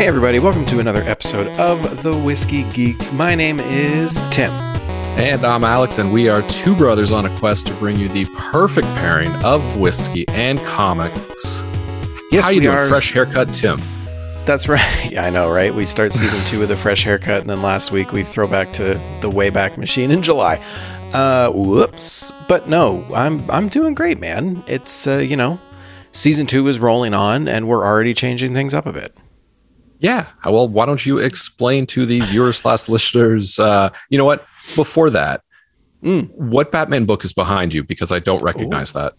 Hey, everybody, welcome to another episode of The Whiskey Geeks. My name is Tim. And I'm Alex, and we are two brothers on a quest to bring you the perfect pairing of whiskey and comics. Yes, How you we doing? are. Fresh haircut, Tim. That's right. Yeah, I know, right? We start season two with a fresh haircut, and then last week we throw back to the Wayback Machine in July. Uh, whoops. But no, I'm I'm doing great, man. It's uh, you know, season two is rolling on, and we're already changing things up a bit. Yeah. Well, why don't you explain to the viewers slash listeners? Uh, you know what? Before that, Mm. what Batman book is behind you? Because I don't recognize that.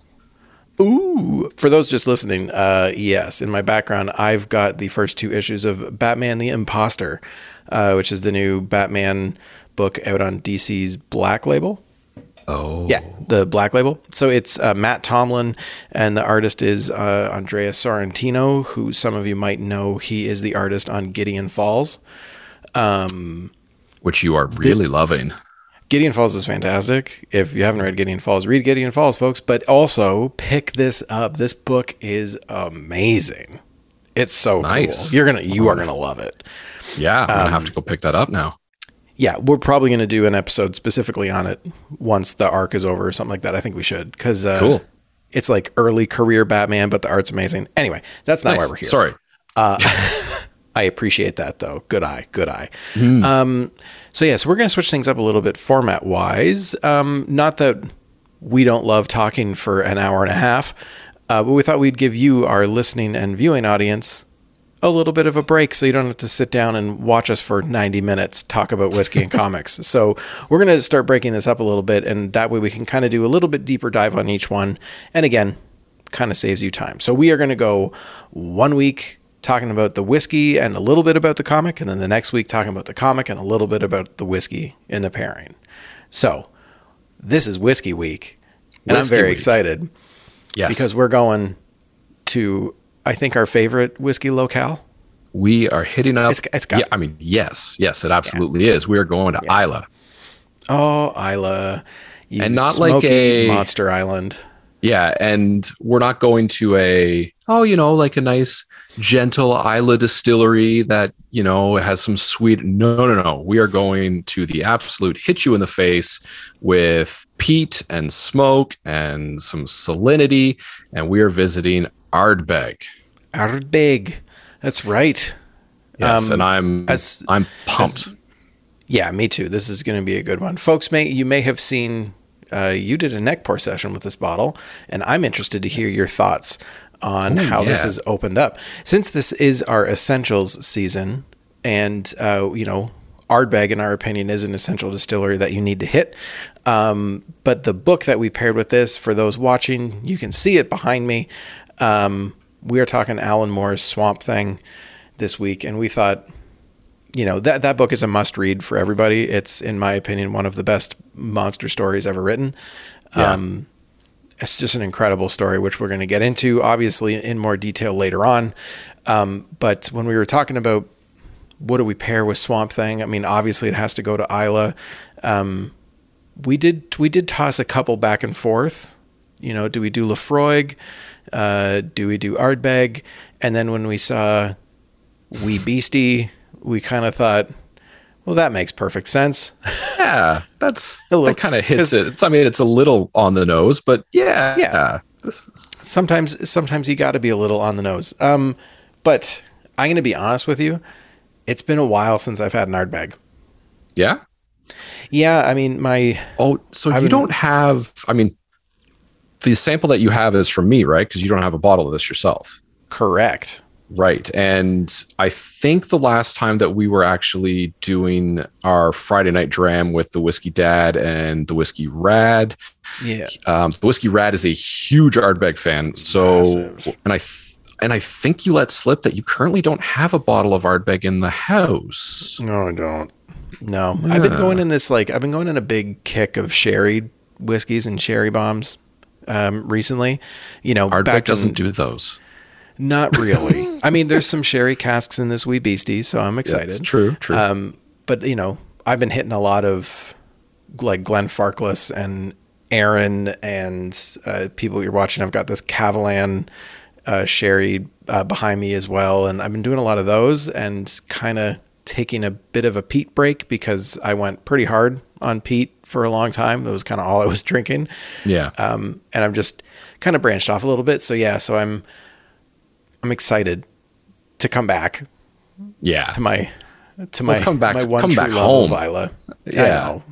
Ooh, for those just listening, uh, yes, in my background, I've got the first two issues of Batman the Imposter, uh, which is the new Batman book out on DC's Black Label. Oh, Yeah, the Black Label. So it's uh, Mattson Tomlin, and the artist is uh, Andrea Sorrentino, who some of you might know. He is the artist on Gideon Falls. which you are really loving. Gideon Falls is fantastic. If you haven't read Gideon Falls, read Gideon Falls, folks. But also pick this up. This book is amazing. It's so Nice. cool. You're gonna, you are gonna love it. Yeah, I'm gonna Um, have to go pick that up now. Yeah, we're probably gonna do an episode specifically on it once the arc is over or something like that. I think we should because uh, Cool. It's like early career Batman, but the art's amazing. Anyway, that's not Nice. why we're here. Sorry. I appreciate that though. Good eye, good eye. Hmm. Um, so yeah, so we're gonna switch things up a little bit format wise. Um, not that we don't love talking for an hour and a half, uh, but we thought we'd give you, our listening and viewing audience, a little bit of a break so you don't have to sit down and watch us for 90 minutes talk about whiskey and comics. So we're going to start breaking this up a little bit, and that way we can kind of do a little bit deeper dive on each one. And again, kind of saves you time. So we are going to go one week talking about the whiskey and a little bit about the comic, and then the next week talking about the comic and a little bit about the whiskey in the pairing. So this is Whiskey Week, and Whiskey I'm very Week. excited Yes, because we're going to I think our favorite whiskey locale. we are hitting up. It's- it's got- yeah, I mean, yes, yes, it absolutely is. We are going to Islay. Oh, Islay, you And not like a- Monster Island. Yeah, and we're not going to a oh, you know, like a nice gentle Islay distillery that you know has some sweet. No, no, no. We are going to the absolute hit you in the face with peat and smoke and some salinity, and we are visiting Ardbeg. Ardbeg. That's right. Yes, Um, and I'm as- I'm pumped. Yeah, me too. This is going to be a good one, folks. May you may have seen uh, you did a neck pour session with this bottle, and I'm interested to hear your thoughts on Oh, how this yeah. has opened up. Since this is our essentials season, and uh, you know, Ardbeg, in our opinion, is an essential distillery that you need to hit. Um, but the book that we paired with this, for those watching, you can see it behind me. Um, we are talking Alan Moore's Swamp Thing this week, and we thought you know that that book is a must read for everybody. It's in my opinion one of the best monster stories ever written. Yeah. Um, it's just an incredible story, which we're going to get into obviously in more detail later on. Um, but when we were talking about what do we pair with Swamp Thing, I mean obviously it has to go to Islay. Um, we did we did toss a couple back and forth. You know, do we do Laphroaig? Uh, do we do Ardbeg? And then when we saw Wee Beastie, we kind of thought, well, that makes perfect sense. Yeah, that's A little- that kind of hits it. It's, I mean, it's a little on the nose, but yeah, Yeah. This, sometimes, sometimes you got to be a little on the nose. Um, but I'm going to be honest with you. It's been a while since I've had an Ardbeg. yeah. Yeah, I mean, my Oh, so I've you been- don't have? I mean, the sample that you have is from me, right? Because you don't have a bottle of this yourself, correct. right? And I think the last time that we were actually doing our Friday night dram with the whiskey dad and the whiskey rad, Yeah, um, the whiskey rad is a huge Ardbeg fan. So, Massive. and I. th- And I think you let slip that you currently don't have a bottle of Ardbeg in the house. no, I don't. No, I've been going in this like I've been going in a big kick of sherry whiskeys and sherry bombs um, recently. You know, Ardbeg back doesn't do those. Not really. I mean, there's some sherry casks in this wee beastie, so I'm excited. That's true. True. Um, but you know, I've been hitting a lot of like Glenfarclas and Arran and uh, people you're watching. I've got this Kavalan uh, sherry uh, behind me as well, and I've been doing a lot of those and kind of taking a bit of a peat break because I went pretty hard on peat for a long time. It was kind of all I was drinking. Yeah. Um, and I'm just kind of branched off a little bit. So yeah, so I'm I'm excited to come back yeah. to my to my Let's come back my one come true back home. Islay. Yeah. I know.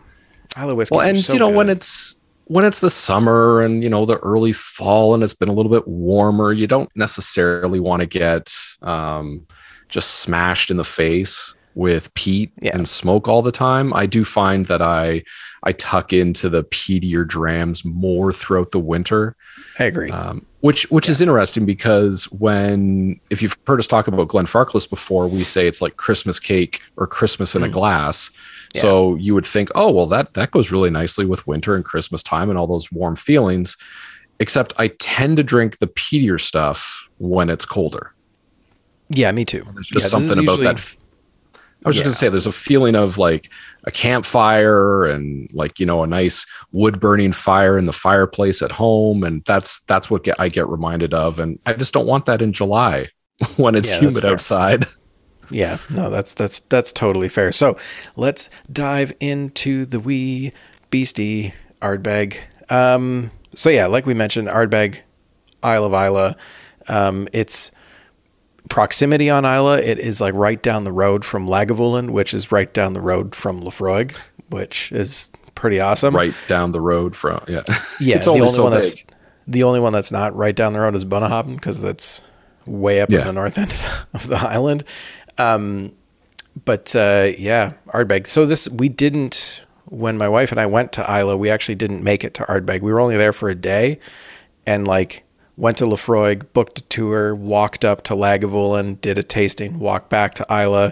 Islay whiskey. Well, and so you know when it's when it's the summer and you know the early fall and it's been a little bit warmer, you don't necessarily want to get um, just smashed in the face with peat Yeah. and smoke all the time. I do find that I I tuck into the peatier drams more throughout the winter. I agree. um, which which is interesting because when if you've heard us talk about Glenfarclas before, we say it's like Christmas cake or Christmas in a glass. So you would think, oh well, that that goes really nicely with winter and Christmas time and all those warm feelings. Except I tend to drink the peatier stuff when it's colder. yeah, me too. There's just Yeah, something about usually- that. I was just gonna say, there's a feeling of like a campfire and like you know a nice wood burning fire in the fireplace at home, and that's that's what get, I get reminded of, and I just don't want that in July when it's Yeah, humid outside. Yeah, no, that's that's that's totally fair. So let's dive into the wee beastie Ardbeg. Um, so yeah, like we mentioned, Ardbeg, Isle of Islay. Um, it's proximity on Islay. It is like right down the road from Lagavulin, which is right down the road from Laphroaig, which is pretty awesome. right down the road from yeah. Yeah, it's the only only so one that's big. the only one that's not right down the road is Bunnahabhain because that's way up in the north end of the island. Um, but uh, yeah, Ardbeg. So this we didn't when my wife and I went to Islay. We actually didn't make it to Ardbeg. We were only there for a day, and like went to Laphroaig, booked a tour, walked up to Lagavulin, did a tasting, walked back to Islay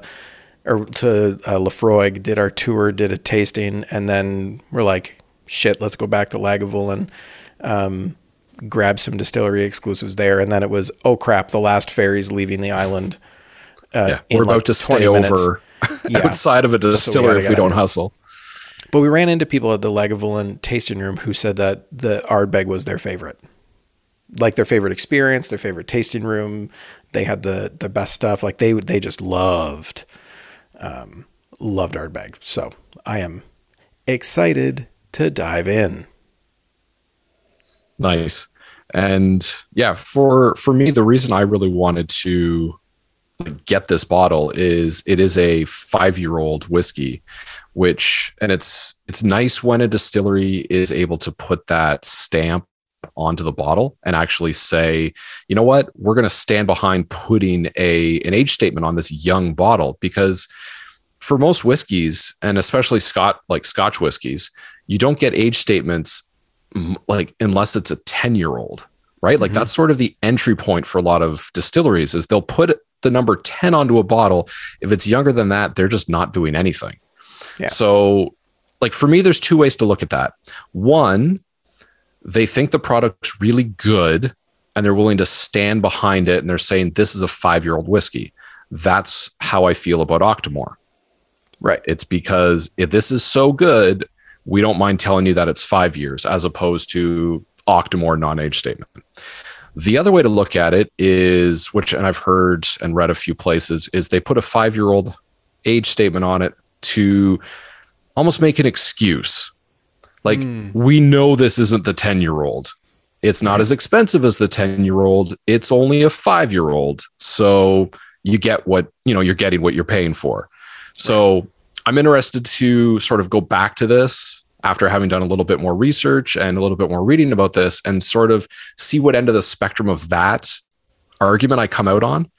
or to uh, Laphroaig, did our tour, did a tasting, and then we're like, shit, let's go back to Lagavulin, um, grab some distillery exclusives there, and then it was, oh crap, the last ferry's leaving the island. Uh, Yeah, we're about like to stay minutes. over Yeah. outside of a distillery gotta if we don't here. hustle. But we ran into people at the Lagavulin tasting room who said that the Ardbeg was their favorite. Like their favorite experience, their favorite tasting room. They had the the best stuff. Like they they just loved um, loved Ardbeg. So I am excited to dive in. Nice. And yeah, for for me, the reason I really wanted to get this bottle is it is a five year old whiskey, which and it's it's nice when a distillery is able to put that stamp onto the bottle and actually say, you know what, we're going to stand behind putting a an age statement on this young bottle because for most whiskeys and especially Scott like Scotch whiskeys, you don't get age statements like unless it's a 10 year old right? Like Mhm. that's sort of the entry point for a lot of distilleries is they'll put the number 10 onto a bottle. If it's younger than that they're just not doing anything. Yeah. so like for me there's two ways to look at that. One they think the product's really good and they're willing to stand behind it and they're saying this is a five year old whiskey that's how i feel about octomore Right. it's because if this is so good, we don't mind telling you that it's five years as opposed to Octomore non age statement. The other way to look at it is, which, and I've heard and read a few places, is they put a five year old age statement on it to almost make an excuse. Like, Mm. we know this isn't the 10 year old. It's not as expensive as the 10 year old. It's only a five year old. So you get what, you know, you're getting what you're paying for. So I'm interested to sort of go back to this after having done a little bit more research and a little bit more reading about this and sort of see what end of the spectrum of that argument I come out on.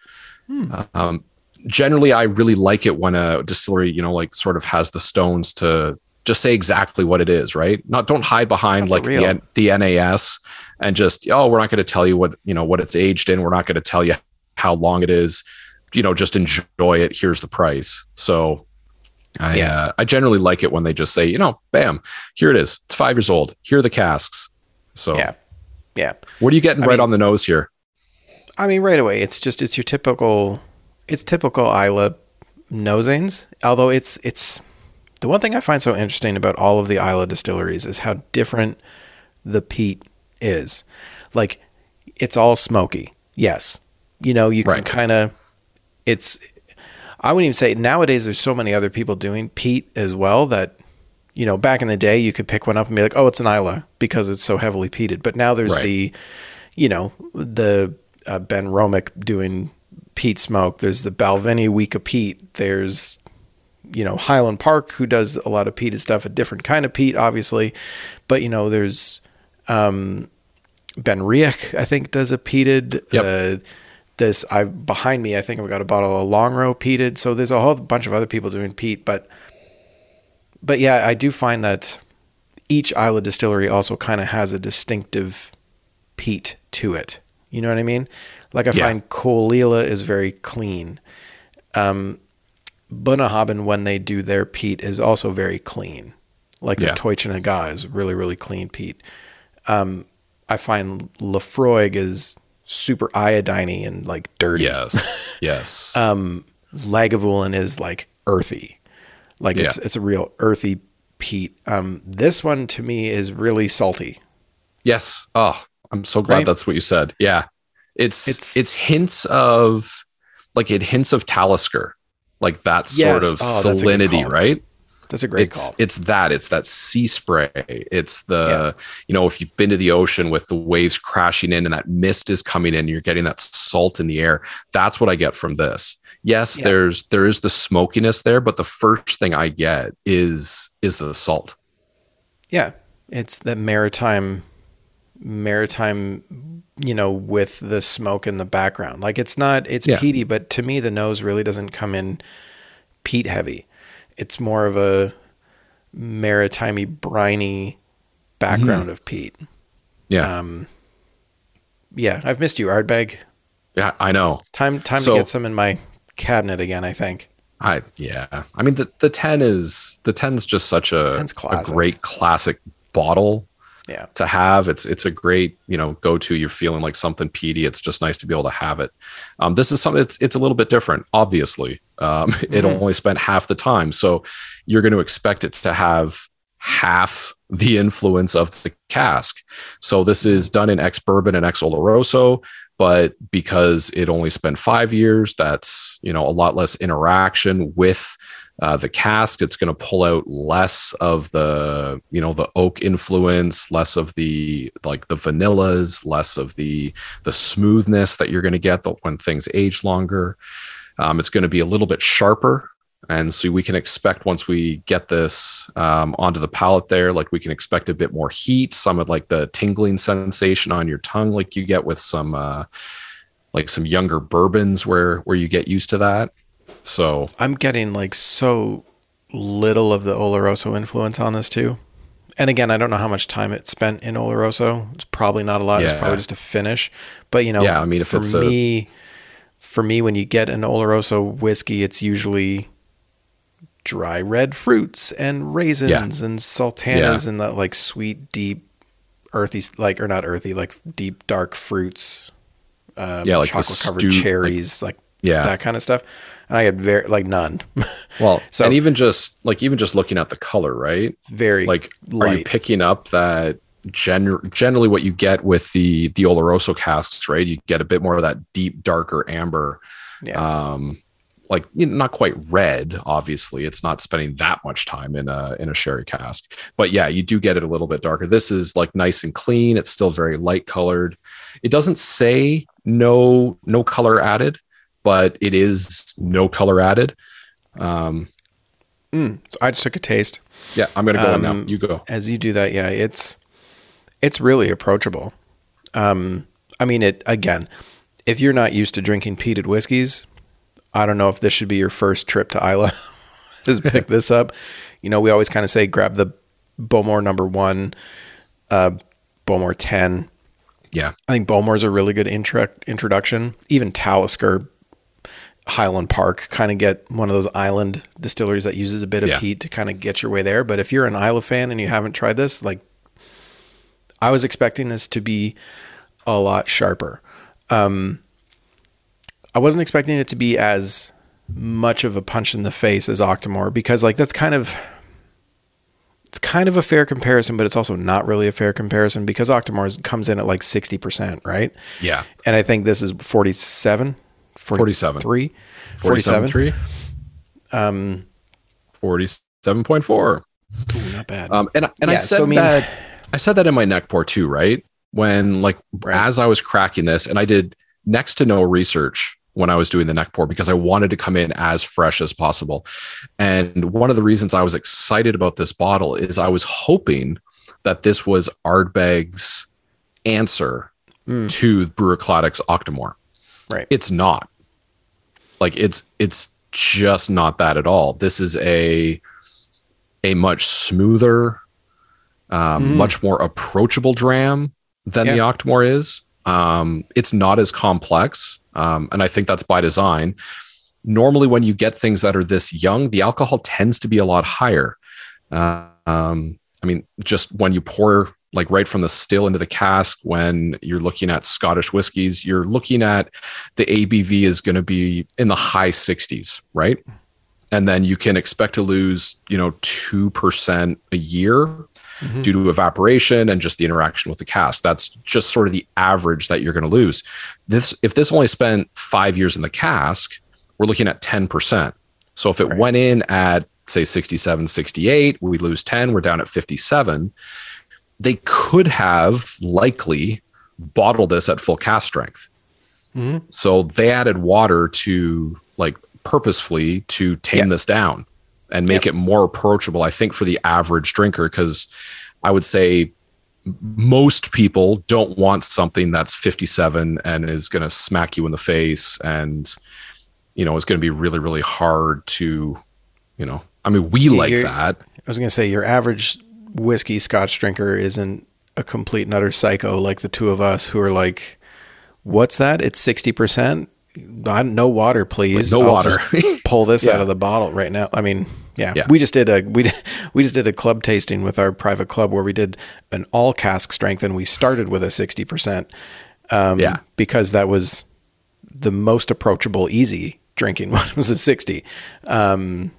Hmm. Um, generally, I really like it when a distillery, you know, like sort of has the stones to just say exactly what it is, right? Not don't hide behind like the, the NAS and just oh, we're not going to tell you what you know what it's aged in. We're not going to tell you how long it is. You know, just enjoy it. Here's the price. So. I, Yeah. uh, I generally like it when they just say, you know, bam, here it is. It's five years old. Here are the casks. So, Yeah. Yeah. what are you getting I right mean- on the nose here? I mean, right away, it's just it's your typical, it's typical Islay nosings. Although it's it's the one thing I find so interesting about all of the Islay distilleries is how different the peat is. Like, it's all smoky. yes. You know, you can Right. kind of, it's, I wouldn't even say nowadays there's so many other people doing peat as well that, you know, back in the day you could pick one up and be like, oh, it's an Islay because it's so heavily peated. But now there's Right. the, you know, the uh, Benromach doing peat smoke. There's the Balvenie Week of Peat. There's, you know, Highland Park who does a lot of peated stuff, a different kind of peat, obviously. But, you know, there's um, BenRiach, I think, does a peated. Yep. Uh, this I behind me, I think I've got a bottle of Longrow peated. So there's a whole bunch of other people doing peat, but but yeah, I do find that each Islay distillery also kind of has a distinctive peat to it. You know what I mean? Like I Yeah. find Caol Ila is very clean. Um, Bunnahabhain, when they do their peat, is also very clean. Like the Yeah. Toiteach a Dhà is really, really clean peat. Um, I find Laphroaig is super iodiney and like dirty. Yes. Yes. Um, Lagavulin is like earthy. Like it's Yeah. it's a real earthy peat. Um, this one to me is really salty. Yes. Oh, I'm so glad Right? that's what you said. Yeah. It's It's- it's hints of like it hints of Talisker, like that sort of Oh, that's salinity, call. right? That's a great it's call. it's that it's that sea spray. It's the Yeah. you know if you've been to the ocean with the waves crashing in and that mist is coming in, you're getting that salt in the air. That's what I get from this. Yes, Yeah. there's there is the smokiness there, but the first thing I get is is the salt. Yeah, it's the maritime, maritime, you know, with the smoke in the background. Like it's not, it's Yeah. peaty, but to me, the nose really doesn't come in peat heavy. It's more of a maritimey, briny background of peat. Mm-hmm. Yeah, Um, yeah, I've missed you, Ardbeg. yeah, I know. Time, time So- to get some in my cabinet again. I think. I yeah. I mean the the ten is the 10's just such a, a great classic bottle Yeah. to have. It's it's a great you know go to. You're feeling like something peaty. It's just nice to be able to have it. Um, this is something. It's it's a little bit different. Obviously, um, it Mhm. only spent half the time, so you're going to expect it to have half the influence of the cask. So this is done in ex bourbon and ex oloroso, but because it only spent five years, that's you know a lot less interaction with uh, the cask. It's going to pull out less of the you know the oak influence, less of the like the vanillas, less of the the smoothness that you're going to get when things age longer. Um, it's going to be a little bit sharper. And so we can expect once we get this um, onto the palate there, like we can expect a bit more heat, some of like the tingling sensation on your tongue, like you get with some uh, like some younger bourbons where where you get used to that. So I'm getting like so little of the Oloroso influence on this too. And again, I don't know how much time it spent in Oloroso. It's probably not a lot. It's probably just a finish. But you know, Yeah, I mean, if for it's a- me, for me, when you get an Oloroso whiskey, it's usually dry red fruits and raisins and sultanas and that like sweet, deep, earthy, like or not earthy, like deep, dark fruits. Um, Yeah, like chocolate covered stew- like- cherries, like, yeah, that kind of stuff. And I had very like none. well, so- and even just like even just looking at the color, right? It's very Like, are you picking up that gen- generally what you get with the the Oloroso casks, right? You get a bit more of that deep, darker amber. Yeah. Um, like you know, not quite red, obviously. It's not spending that much time in a in a sherry cask, but yeah, you do get it a little bit darker. This is like nice and clean. It's still very light colored. It doesn't say no no color added, but it is no color added. Um, Mm, so I just took a taste. yeah, I'm gonna go in now. Um, You go. As you do that, yeah, it's it's really approachable. Um, I mean, it again. If you're not used to drinking peated whiskeys, I don't know if this should be your first trip to Islay. Just pick this up. You know, we always kind of say grab the Bowmore number one, uh, Bowmore ten. Yeah, I think Bowmore's a really good intro- introduction. Even Talisker, Highland Park, kind of get one of those island distilleries that uses a bit of Yeah. peat to kind of get your way there. But if you're an Islay fan and you haven't tried this, like I was expecting this to be a lot sharper. Um, I wasn't expecting it to be as much of a punch in the face as Octomore because like that's kind of it's kind of a fair comparison, but it's also not really a fair comparison because Octomore comes in at like 60%, right? Yeah. And I think this is 47, 47. 3, 47 47. 3. Um 47.4. Ooh, not bad. Um, and and I said so I mean- that I said that in my neck pour too, right? When like Right. as I was cracking this, and I did next to no research when I was doing the neck pour because I wanted to come in as fresh as possible. And one of the reasons I was excited about this bottle is I was hoping that this was Ardbeg's answer Mm. to Bruichladdich's Octomore. Right. It's not. Like it's it's just not that at all. This is a a much smoother, um, Mm. much more approachable dram than the. Octomore is. Um, it's not as complex, um, and I think that's by design. Normally, when you get things that are this young, the alcohol tends to be a lot higher. Uh, um, I mean, just when you pour like right from the still into the cask, when you're looking at Scottish whiskies, you're looking at the ABV is going to be in the high 60s, right? And then you can expect to lose, you know, 2% a year Mhm. due to evaporation and just the interaction with the cask. That's just sort of the average that you're going to lose. This if this only spent 5 years in the cask, we're looking at 10%. So if it Right. went in at say 67, 68, we lose 10, we're down at 57. They could have likely bottled this at full cast strength. Mhm. So they added water to like purposefully to tame Yeah. this down and make it more approachable, I think, for the average drinker. Because I would say most people don't want something that's 57 and is going to smack you in the face and, you know, is going to be really, really hard to, you know, I mean, we like that. I was going to say your average whiskey scotch drinker isn't a complete and utter psycho like the two of us who are like, what's that? It's 60%? I- No water, please. No I'll water. pull this out of the bottle right now. I mean, yeah, Yeah. we just did a we we just did a club tasting with our private club where we did an all cask strength and we started with a 60%. Um, Yeah. because that was the most approachable, easy drinking one was a 60. Um,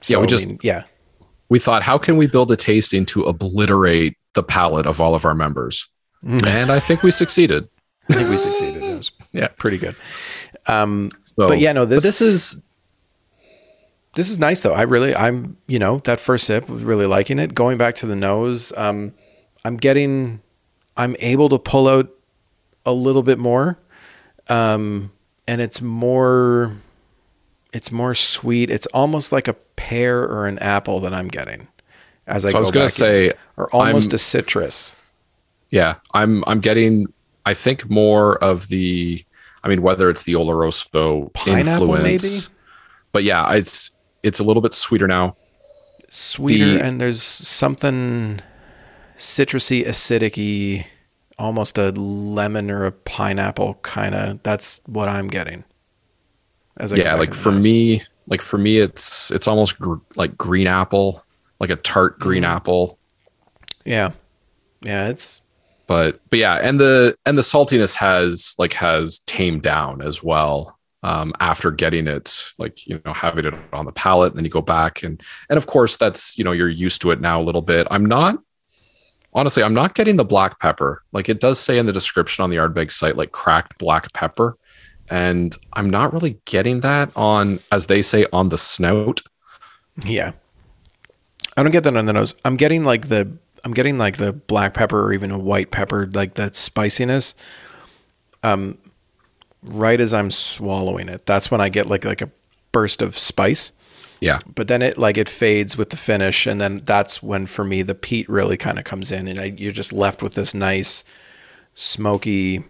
so, we I just- mean, yeah, we thought, how can we build a tasting to obliterate the palate of all of our members? and I think we succeeded. I think we succeeded. It was Yeah. pretty good. Um, So, But yeah, no, this- this is this is nice though. I really, I'm, you know, that first sip was really liking it. Going back to the nose, um, I'm getting, I'm able to pull out a little bit more, um, and it's more, it's more sweet. It's almost like a pear or an apple that I'm getting as I So go I was going to in. say, or almost I'm- a citrus. yeah, I'm I'm getting I think more of the I mean whether it's the Oloroso Pineapple, influence, but yeah, it's it's a little bit sweeter now. sweeter The- and there's something citrusy acidic almost a lemon or a pineapple kind of that's what i'm getting as I yeah, like for nose. me, like for me, it's it's almost gr- like green apple, like a tart green Mm. apple. yeah yeah it's but but yeah and the and the saltiness has like has tamed down as well um after getting it like you know having it on the palate and then you go back and and of course that's you know you're used to it now a little bit i'm not honestly i'm not getting the black pepper like it does say in the description on the ardbeg site like cracked black pepper and i'm not really getting that on as they say on the snout. Yeah. I don't get that on the nose. I'm getting like the i'm getting like the black pepper or even a white pepper like that spiciness um right as i'm swallowing it. That's when i get like like a burst of spice. Yeah. But then it like it fades with the finish and then that's when for me the peat really kind of comes in and I, you're just left with this nice smoky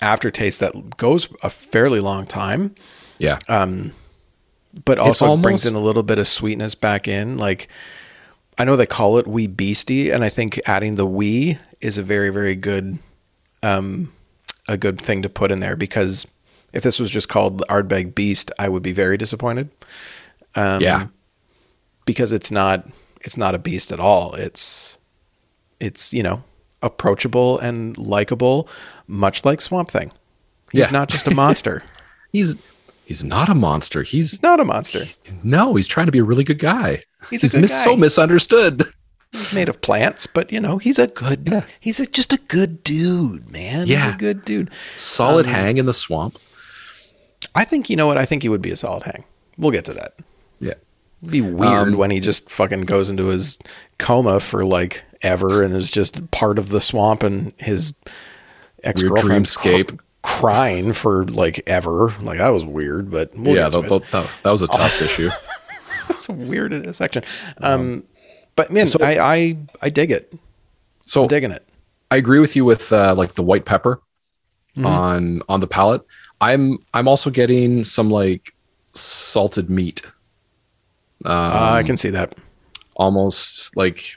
aftertaste that goes a fairly long time. Yeah. Um, but also almost- brings in a little bit of sweetness back in. Like i know they call it wee beastie and i think adding the wee is a very very good um a good thing to put in there because if this was just called ardbeg beast i would be very disappointed. Um, yeah. because it's not it's not a beast at all. It's it's you know approachable and likable, much like Swamp Thing. He's Yeah. not just a monster. he's he's not a monster. He's He's not a monster. no, he's trying to be a really good guy. He's, He's, a good mis- guy. so misunderstood. He's made of plants, but you know he's a good. Yeah. He's a, just a good dude, man. Yeah. he's a good dude. Solid Um, hang in the swamp. I think you know what. I think he would be a solid hang. We'll get to that. Yeah. It'd be weird Um, when he just fucking goes into his coma for like ever and is just part of the swamp and his ex girlfriend's crying for like ever. Like that was weird, but we'll yeah, that, that, that, that was a tough issue. It's a weird section. Um, but man, I, I I dig it. So I'm digging it. I agree with you with uh, like the white pepper Mm-hmm. on on the palate. I'm I'm also getting some like salted meat. Um, Uh, I can see that almost like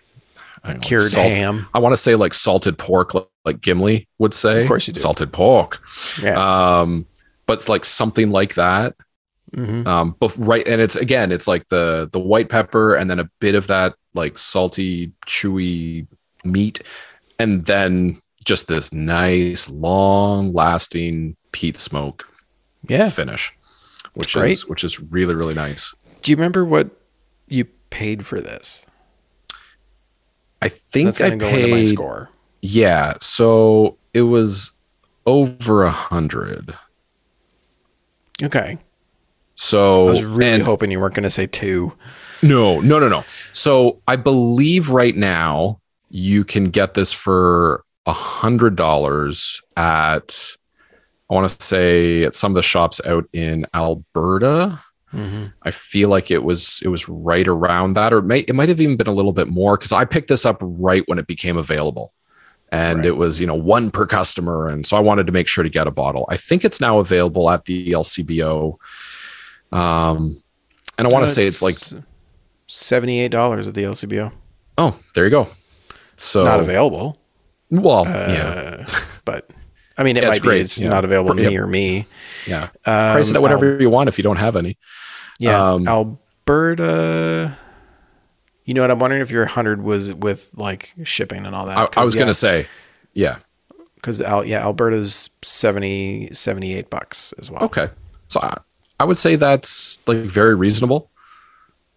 I cured salt- ham. I want to say like salted pork, like, like Gimli would say. Of course you do. Salted pork. Yeah. Um, but it's like something like that. hmm Um, but right, and it's again, it's like the the white pepper, and then a bit of that like salty, chewy meat, and then just this nice, long-lasting peat smoke Yeah. finish, which Great. is which is really really nice. Do you remember what you paid for this? I think That's I go into my paid. score. Yeah, so it was over a hundred. Okay. So I was really and- hoping you weren't going to say two. No, no, no, no. So I believe right now you can get this for a hundred dollars at I want to say at some of the shops out in Alberta. Mm-hmm. I feel like it was it was right around that, or it, may, it might have even been a little bit more because I picked this up right when it became available, and Right. it was you know one per customer, and so I wanted to make sure to get a bottle. I think it's now available at the LCBO, um, and I want to say it's like seventy-eight dollars at the LCBO. oh there you go. So Not available. Well, Uh, yeah, but I mean, it Yeah, it's might be. great, It's yeah. not available Yep. near me. yeah. Um, Price it at whatever you want if you don't have any. Yeah, Um, Alberta. You know what? I'm wondering if your hundred was with like shipping and all that. I, I was yeah, gonna say, yeah, because Al, yeah, Alberta's 70, 78 bucks as well. okay. So I, I would say that's like very reasonable.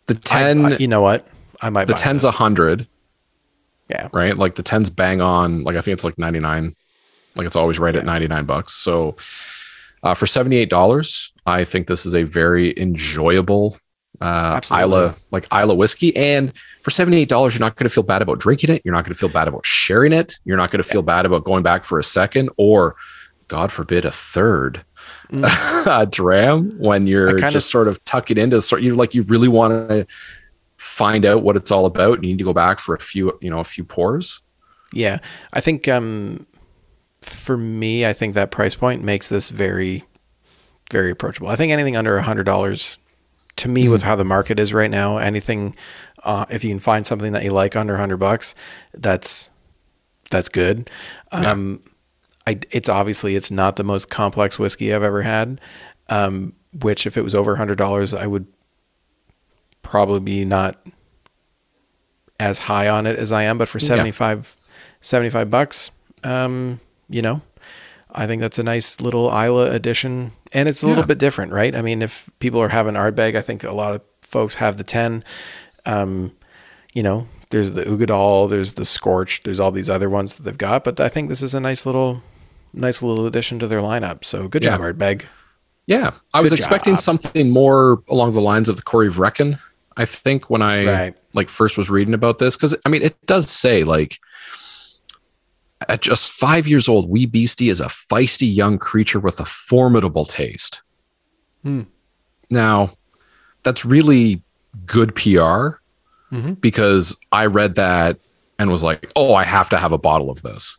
The ten, I- you know what? I might. the buy ten's a hundred, yeah. right? Like the ten's bang on. Like I think it's like ninety nine. Like it's always right at ninety nine bucks. So uh, for seventy eight dollars, I think this is a very enjoyable uh, Absolutely. Islay like Islay whiskey. And for seventy eight dollars, you're not going to feel bad about drinking it. You're not going to feel bad about sharing it. You're not going to feel bad about going back for a second or, God forbid, a third. Mm. dram when you're just sort of tucking into sort you like you really want to find out what it's all about you need to go back for a few you know a few pours Yeah, I think um, for me, I think that price point makes this very, very approachable. I think anything under a hundred dollars, to me, with how the market is right now, anything, uh, if you can find something that you like under a hundred bucks, that's that's good. Um, I, it's obviously it's not the most complex whiskey I've ever had. Um, which, if it was over a hundred dollars, I would probably be not as high on it as I am. But for Yeah. 75, 75 bucks, um, you know, I think that's a nice little Islay addition, and it's a little bit different, right? I mean, if people are having Ardbeg, I think a lot of folks have the ten. Um, you know, there's the Uigeadail, there's the Scorch, there's all these other ones that they've got, but I think this is a nice little, nice little addition to their lineup. So good job, Yeah. Ardbeg. yeah i was Good expecting job. something more along the lines of the Corryvreckan i think when i Right. like first was reading about this because i mean it does say like at just five years old wee beastie is a feisty young creature with a formidable taste Hmm. now that's really good pr Mhm. because I read that and was like, oh, I have to have a bottle of this.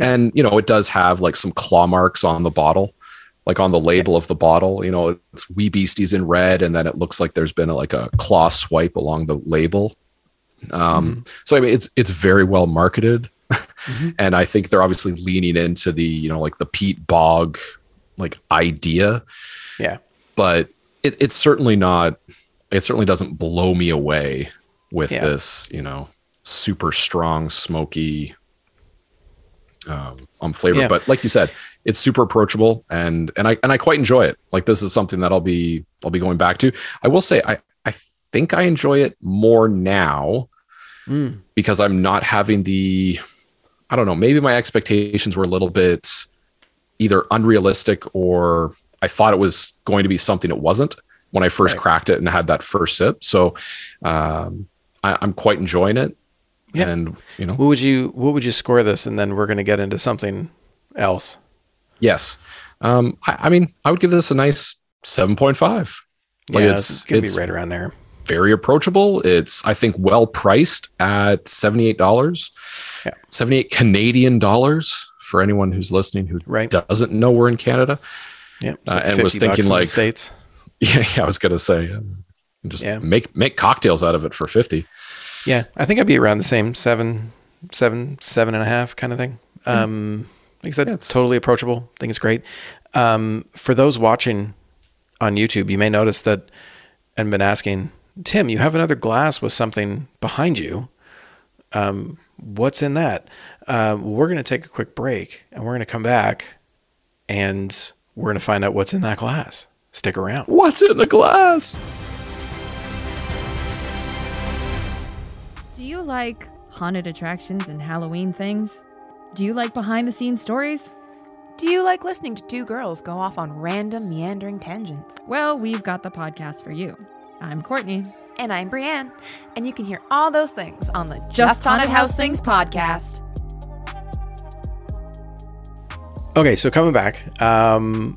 And, you know, it does have like some claw marks on the bottle, like on the label of the bottle. You know, it's Wee Beasties in red, and then it looks like there's been a, like a claw swipe along the label. Um, So, I mean, it's it's very well marketed. And I think they're obviously leaning into the, you know, like the peat bog like idea Yeah. but it, it's certainly not it certainly doesn't blow me away with Yeah. this you know super strong smoky um, on flavor. Yeah. But like you said, it's super approachable, and and I and I quite enjoy it. Like this is something that I'll be I'll be going back to. I will say I I think I enjoy it more now Mm. because I'm not having the I don't know, maybe my expectations were a little bit either unrealistic or I thought it was going to be something it wasn't when I first Right. cracked it and had that first sip. So um, I, I'm quite enjoying it. Yeah. And you know, What would you What would you score this? And then we're going to get into something else. yes. Um, I, I mean, I would give this a nice 7.5. Like yeah, it's- it's, going to it's- be right around there. Very approachable. It's I think well priced at seventy eight dollars, Yeah. seventy eight Canadian dollars for anyone who's listening who Right. doesn't know we're in Canada. Yeah, Uh, and was thinking like- states. Yeah, yeah I was gonna say, uh, just Yeah. make make cocktails out of it for fifty. Yeah, I think I'd be around the same seven, seven, seven and a half kind of thing. Um, like I said, Yeah, it's- totally approachable. I think it's great. Um, for those watching on YouTube, you may notice that and been asking Tim, you have another glass with something behind you. Um, what's in that? Uh, we're going to take a quick break and we're going to come back and we're going to find out what's in that glass. Stick around. What's in the glass? Do you like haunted attractions and Halloween things? Do you like behind the scenes stories? Do you like listening to two girls go off on random meandering tangents? Well, we've got the podcast for you. I'm Courtney. And I'm Brienne, and you can hear all those things on the Just, Just Haunted Haunted House House Things podcast. Okay, so coming back, um,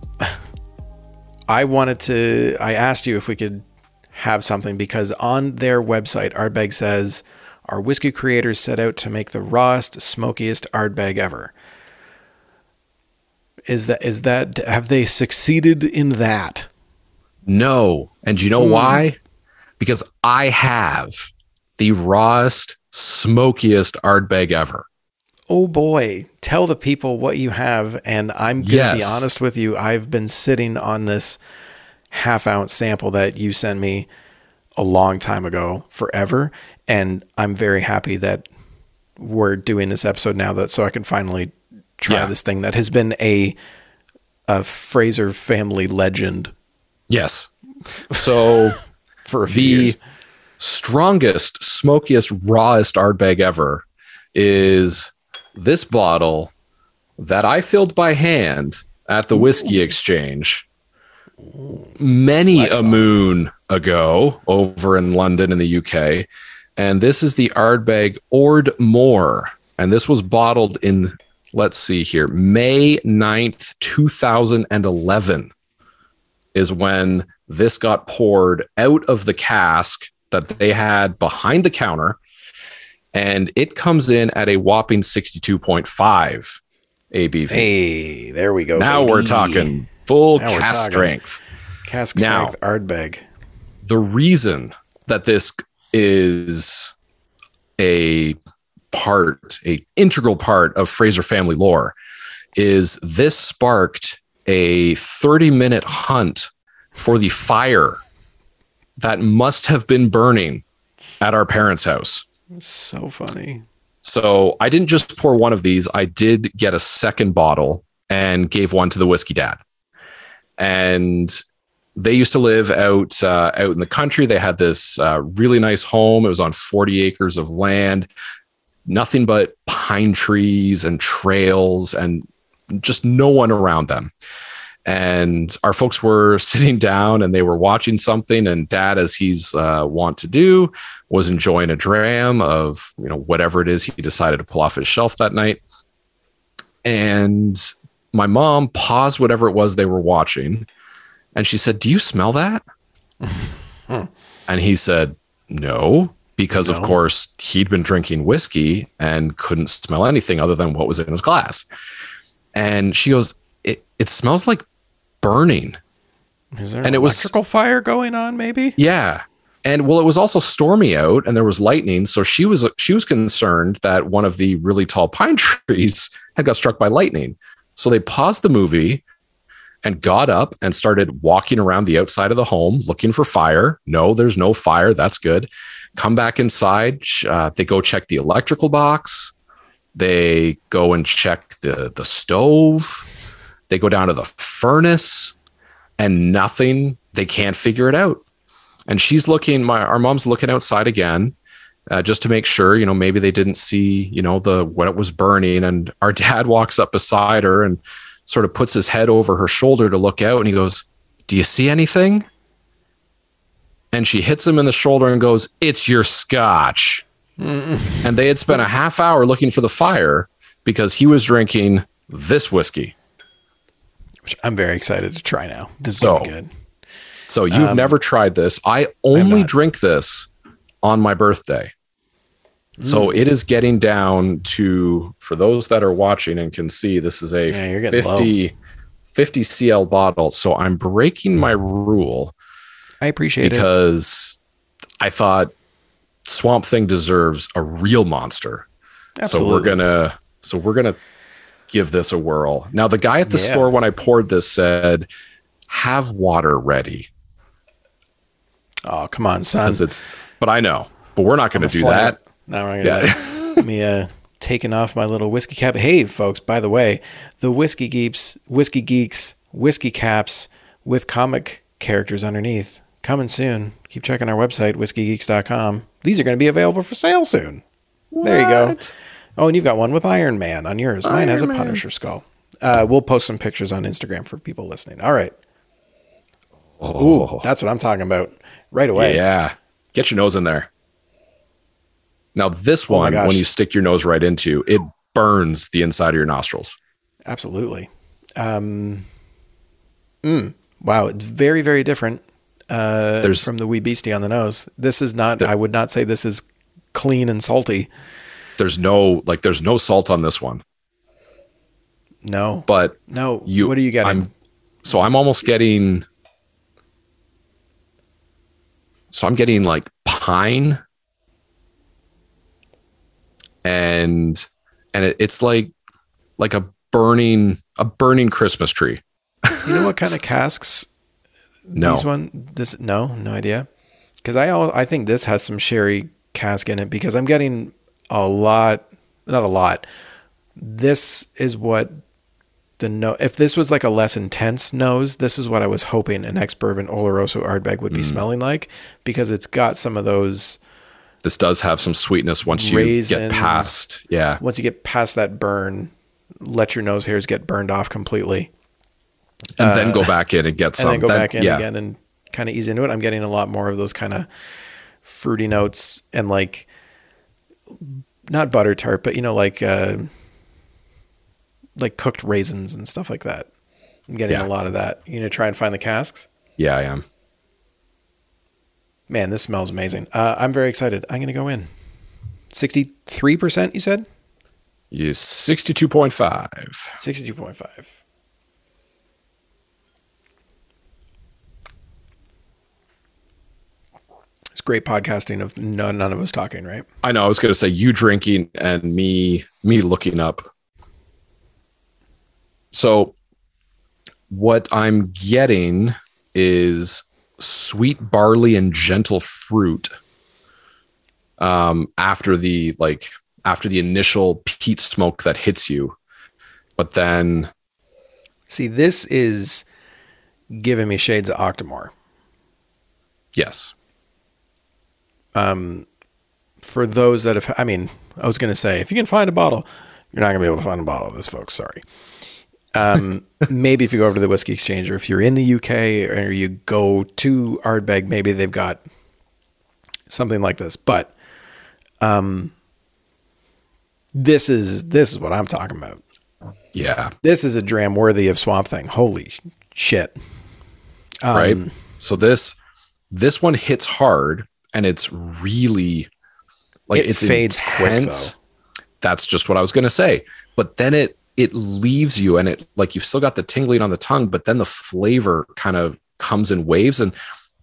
I wanted to. I asked you if we could have something because on their website, Ardbeg says our whiskey creators set out to make the rawest, smokiest Ardbeg ever. Is that is that have they succeeded in that? No. And you know hmm. why? Because I have the rawest, smokiest Ardbeg ever. Oh boy, tell the people what you have, and I'm gonna be honest with you. I've been sitting on this half ounce sample that you sent me a long time ago, forever, and I'm very happy that we're doing this episode now, that so I can finally try Yeah. this thing that has been a a Fraser family legend Yes. So for the years. strongest, smokiest, rawest Ardbeg ever is this bottle that I filled by hand at the whiskey exchange many Flex a on. moon ago over in London in the UK. And this is the Ardbeg Ord Mor. And this was bottled in, let's see here, May 9th, 2011 is when this got poured out of the cask that they had behind the counter. And it comes in at a whopping 62.5 ABV. Hey, there we go. now we're talking full Now cask strength. cask Now- strength Ardbeg. The reason that this is a part, a integral part of Fraser family lore is this sparked a 30 minute hunt for the fire that must have been burning at our parents' house. So funny. So I didn't just pour one of these, I did get a second bottle and gave one to the whiskey dad. And they used to live out uh, out in the country. They had this uh, really nice home. It was on 40 acres of land, nothing but pine trees and trails and just no one around them. And our folks were sitting down and they were watching something. And dad, as he's uh, wont to do, was enjoying a dram of you know whatever it is he decided to pull off his shelf that night. And my mom paused whatever it was they were watching, and she said, "Do you smell that?" and he said, "No." Because of course he'd been drinking whiskey and couldn't smell anything other than what was in his glass. And she goes, "It it smells like burning." Is there And an it was- electrical fire going on? Maybe. Yeah. And well, it was also stormy out and there was lightning. So she was she was concerned that one of the really tall pine trees had got struck by lightning. So they paused the movie and got up and started walking around the outside of the home looking for fire. No, there's no fire. That's good. Come back inside. Uh, they go check the electrical box. They go and check the the stove. They go down to the furnace, and nothing. They can't figure it out. And she's looking. My our mom's looking outside again, uh, just to make sure. You know, maybe they didn't see. You know, the what it was burning. And our dad walks up beside her and sort of puts his head over her shoulder to look out, and he goes, "Do you see anything?" And she hits him in the shoulder and goes, "It's your scotch." And they had spent a half hour looking for the fire because he was drinking this whiskey. Which I'm very excited to try now. This is So, good. So you've Um, never tried this. I only drink this on my birthday. So Hmm. it is getting down to for those that are watching and can see this is a Yeah, you're getting 50 50 CL bottle. So I'm breaking my rule I appreciate it. because I thought Swamp Thing deserves a real monster. Absolutely. So we're gonna so we're gonna give this a whirl. Now the guy at the Yeah. store when I poured this said, "Have water ready," Oh, come on, son. it's. But I know, but we're not gonna do that. No, we're not gonna do Yeah. Me uh, taking off my little whiskey cap. Hey, folks! By the way, the whiskey geeks, whiskey geeks, whiskey caps with comic characters underneath coming soon. Keep checking our website, whiskeygeeks.com. These are going to be available for sale soon. There you go. Oh, and you've got one with Iron Man on yours. Mine has a Iron Man. Punisher skull. Uh, we'll post some pictures on Instagram for people listening. All right. Ooh, Oh, that's what I'm talking about. Right away. yeah. Get your nose in there. Now this Oh my one, when you stick your nose right into, it burns the inside of your nostrils. Absolutely. Um, mm, wow, it's very, very different uh, There's- from the wee beastie on the nose. This is not. I would not say this is clean and salty. There's no like, there's no salt on this one, No, but no. you. what are you getting? I'm, so I'm almost getting. So I'm getting like pine, and and it, it's like like a burning a burning Christmas tree. You know what kind of casks No, these one? This no, no idea. Because I al- I think this has some sherry cask in it because I'm getting a lot, not a lot. This is what the no. If this was like a less intense nose, this is what I was hoping an ex bourbon Oloroso Ardbeg would be Mm. smelling like because it's got some of those. this does have some sweetness once you Raisins. get past. Yeah, Once you get past that burn, let your nose hairs get burned off completely, and then go back in and get some. uh, and then go That- back in yeah. again and kind of ease into it. I'm getting a lot more of those kind of fruity notes and like not butter tart, but you know, like uh, like cooked raisins and stuff like that. I'm getting Yeah. a lot of that. You gonna try and find the casks? Yeah, I am. Man, this smells amazing. Uh, I'm very excited. I'm gonna go in. Sixty-three percent, you said? You sixty-two point five. Sixty-two point five. Great podcasting of none, none of us talking, right? I know. I was going to say you drinking and me me looking up. So, what I'm getting is sweet barley and gentle fruit. Um, after the like after the initial peat smoke that hits you, but then See, this is giving me shades of Octomore. yes, Um, for those that have, I mean, I was going to say, if you can find a bottle, you're not going to be able to find a bottle of this, folks. Sorry. Um, maybe if you go over to the whiskey exchange, or if you're in the UK, or you go to Ardbeg, maybe they've got something like this. But um, this is this is what I'm talking about. yeah, This is a dram worthy of Swamp Thing. Holy shit! Um, right. So this this one hits hard and it's really like It it's fades quick, intense. That's just what I was gonna say. But then it it leaves you and it like you've still got the tingling on the tongue, but then the flavor kind of comes in waves. And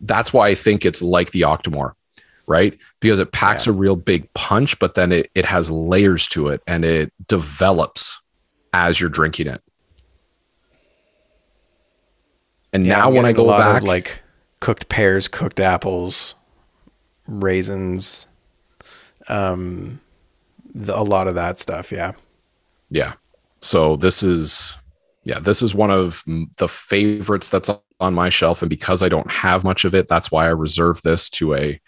that's why I think it's like the Octomore, right? Because it packs a real big punch, but then it, it has layers to it and it develops as you're drinking it. And Yeah, now when I go back, like cooked pears, cooked apples, raisins, um, the, a lot of that stuff. Yeah. Yeah. So this is, yeah, this is one of the favorites that's on my shelf, and because I don't have much of it, that's why I reserve this to a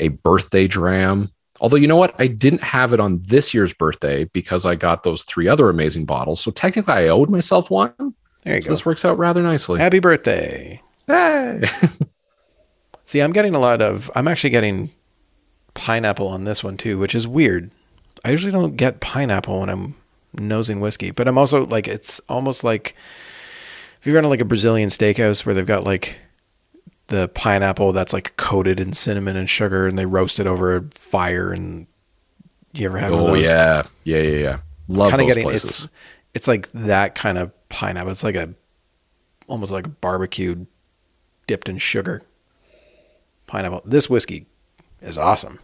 a birthday dram. Although you know what, I didn't have it on this year's birthday because I got those three other amazing bottles. So technically, I owed myself one. There you so go. This works out rather nicely. Happy birthday. Hey. See, I'm getting a lot of. I'm actually getting pineapple on this one too, which is weird. I usually don't get pineapple when I'm nosing whiskey, but I'm also like it's almost like if you're going to like a Brazilian steakhouse where they've got like the pineapple that's like coated in cinnamon and sugar and they roast it over a fire and you ever have oh those? yeah, yeah, yeah, yeah. Love kind of those getting places. it's it's like that kind of pineapple. It's like a almost like a barbecued dipped in sugar pineapple. This whiskey is awesome.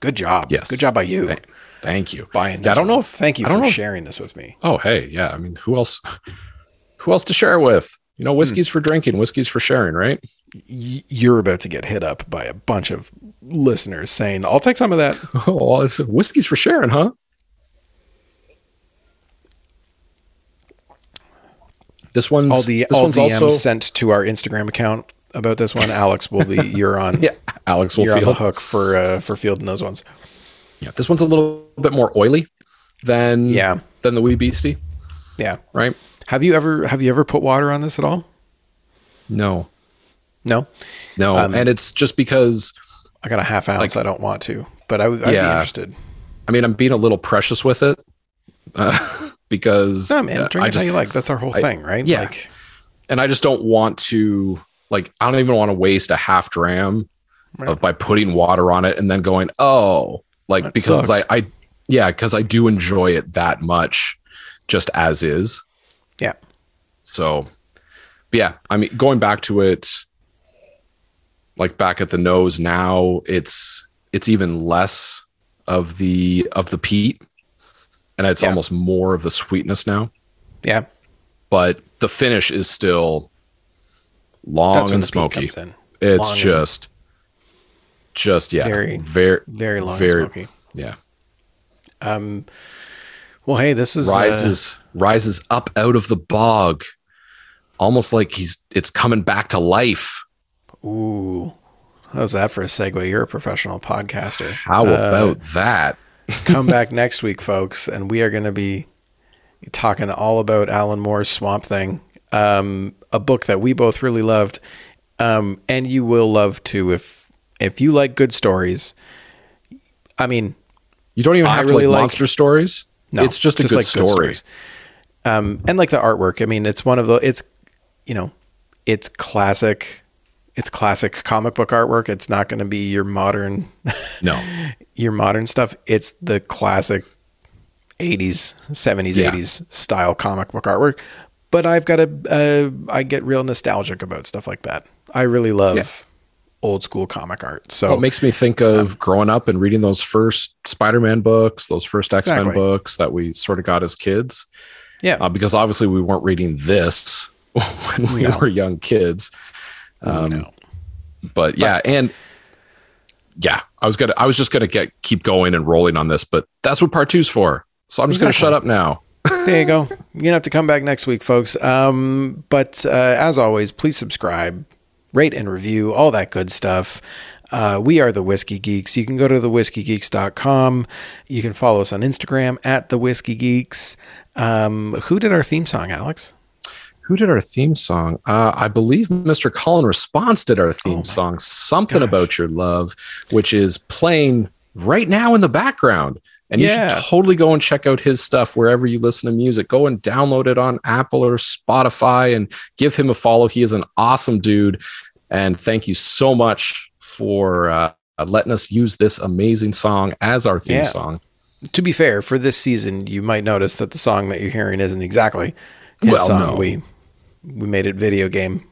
Good job. Yes. Good job by you. Thank, thank you. buying Yeah, I don't know if Thank you I for know if- sharing this with me. Oh, hey, yeah. I mean, who else? Who else to share with? You know, whiskey's hmm. for drinking, whiskey's for sharing, right? Y- You're about to get hit up by a bunch of listeners saying, "I'll take some of that." Oh, well, it's whiskey's for sharing, huh? This one's All the this all one's DMs also sent to our Instagram account about this one. Alex will be you're on. yeah. Alex will You're on the hook for uh, for fielding those ones. yeah. This one's a little bit more oily than Yeah, than the wee beastie, yeah. right? Have you ever have you ever put water on this at all? No, No. no, Um, and it's just because I got a half ounce. I don't want to, but I, would- I'd be Yeah. interested. I mean I'm being a little precious with it uh, because No, man, uh, drink I it just how you like. That's our whole I- thing, right? yeah. Like, and I just don't want to like I don't even want to waste a half dram Right. of by putting water on it and then going oh like That because sucks. I I yeah because I do enjoy it that much just as is yeah, so but yeah I mean going back to it like back at the nose now it's it's even less of the of the peat and it's Yeah. almost more of the sweetness now yeah. but the finish is still long and smoky. It's Long just, just yeah, Very- very, Very long Very- smoky. yeah. Um, well, hey, this is uh, Rises, rises up out of the bog, almost like he's it's coming back to life. ooh, how's that for a segue? You're a professional podcaster. How Uh, about that? come back next week, folks, and we are going to be talking all about Alan Moore's Swamp Thing, um, a book that we both really loved, um, and you will love too if if you like good stories. I mean, You don't even I have really to like like- monster stories. No, it's just a good like story. stories. Um, and like the artwork, I mean, it's one of the it's you know, it's classic. It's classic comic book artwork. It's not going to be your modern no, your modern stuff. It's the classic 80s, 70s, Yeah. 80s style comic book artwork. But I've got a uh, I get real nostalgic about stuff like that. I really love Yeah. old school comic art. So well, it makes me think of growing up and reading those first Spider-Man books, those first X-Men Exactly. books that we sort of got as kids. yeah, uh, because obviously we weren't reading this when we No. were young kids. Um, no. But yeah, and yeah, I was gonna, I was just gonna get keep going and rolling on this, but that's what part two's for. So I'm just Exactly. gonna shut up now. There you go. You're gonna have to come back next week, folks. Um, but uh, as always, please subscribe, rate and review, all that good stuff. Uh, we are the Whiskey Geeks. You can go to thewhiskeygeeks.com. You can follow us on Instagram at the Whiskey Geeks. Um, who did our theme song, Alex? Who did our theme song? Uh, I believe Mr. Colin Response did our theme Oh song, "Something gosh. About Your Love," which is playing right now in the background. And you should totally go and check out his stuff wherever you listen to music. Go and download it on Apple or Spotify and give him a follow. He is an awesome dude. And thank you so much for uh, letting us use this amazing song as our theme Yeah. song. To be fair, for this season, you might notice that the song that you're hearing isn't exactly his Well, song. no. We we made it video game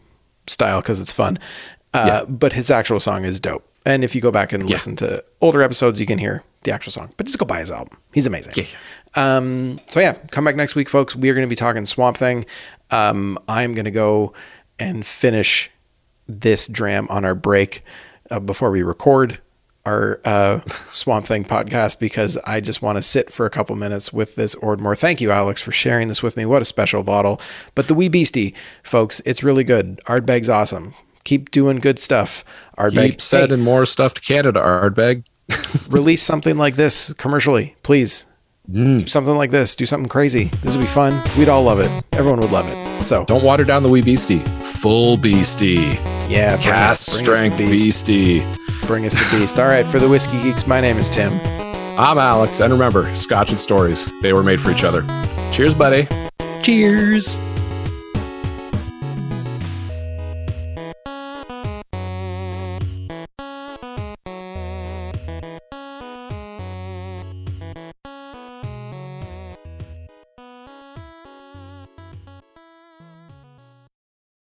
style because it's fun. Uh, Yeah. But his actual song is dope. And if you go back and Yeah. listen to older episodes, you can hear the actual song. But just go buy his album. He's amazing. Yeah. Um, so yeah, come back next week, folks. We are going to be talking Swamp Thing. Um, I'm going to go and finish this dram on our break uh, before we record. our uh, Swamp Thing podcast because I just want to sit for a couple minutes with this Ord Mor. Thank you, Alex, for sharing this with me. What a special bottle. But the Wee Beastie, folks, it's really good. Ardbeg's awesome. Keep doing good stuff. Ardbeg, Keep sending more stuff to Canada, Ardbeg. release something like this commercially, please. Mm. Do something like this. Do something crazy. This would be fun. We'd all love it. Everyone would love it. So, Don't water down the wee beastie. Full beastie. yeah, Cask strength beast. beastie. Bring us the beast. All right, for the Whiskey Geeks, my name is Tim. I'm Alex, and remember, Scotch and stories, they were made for each other. Cheers, buddy. Cheers.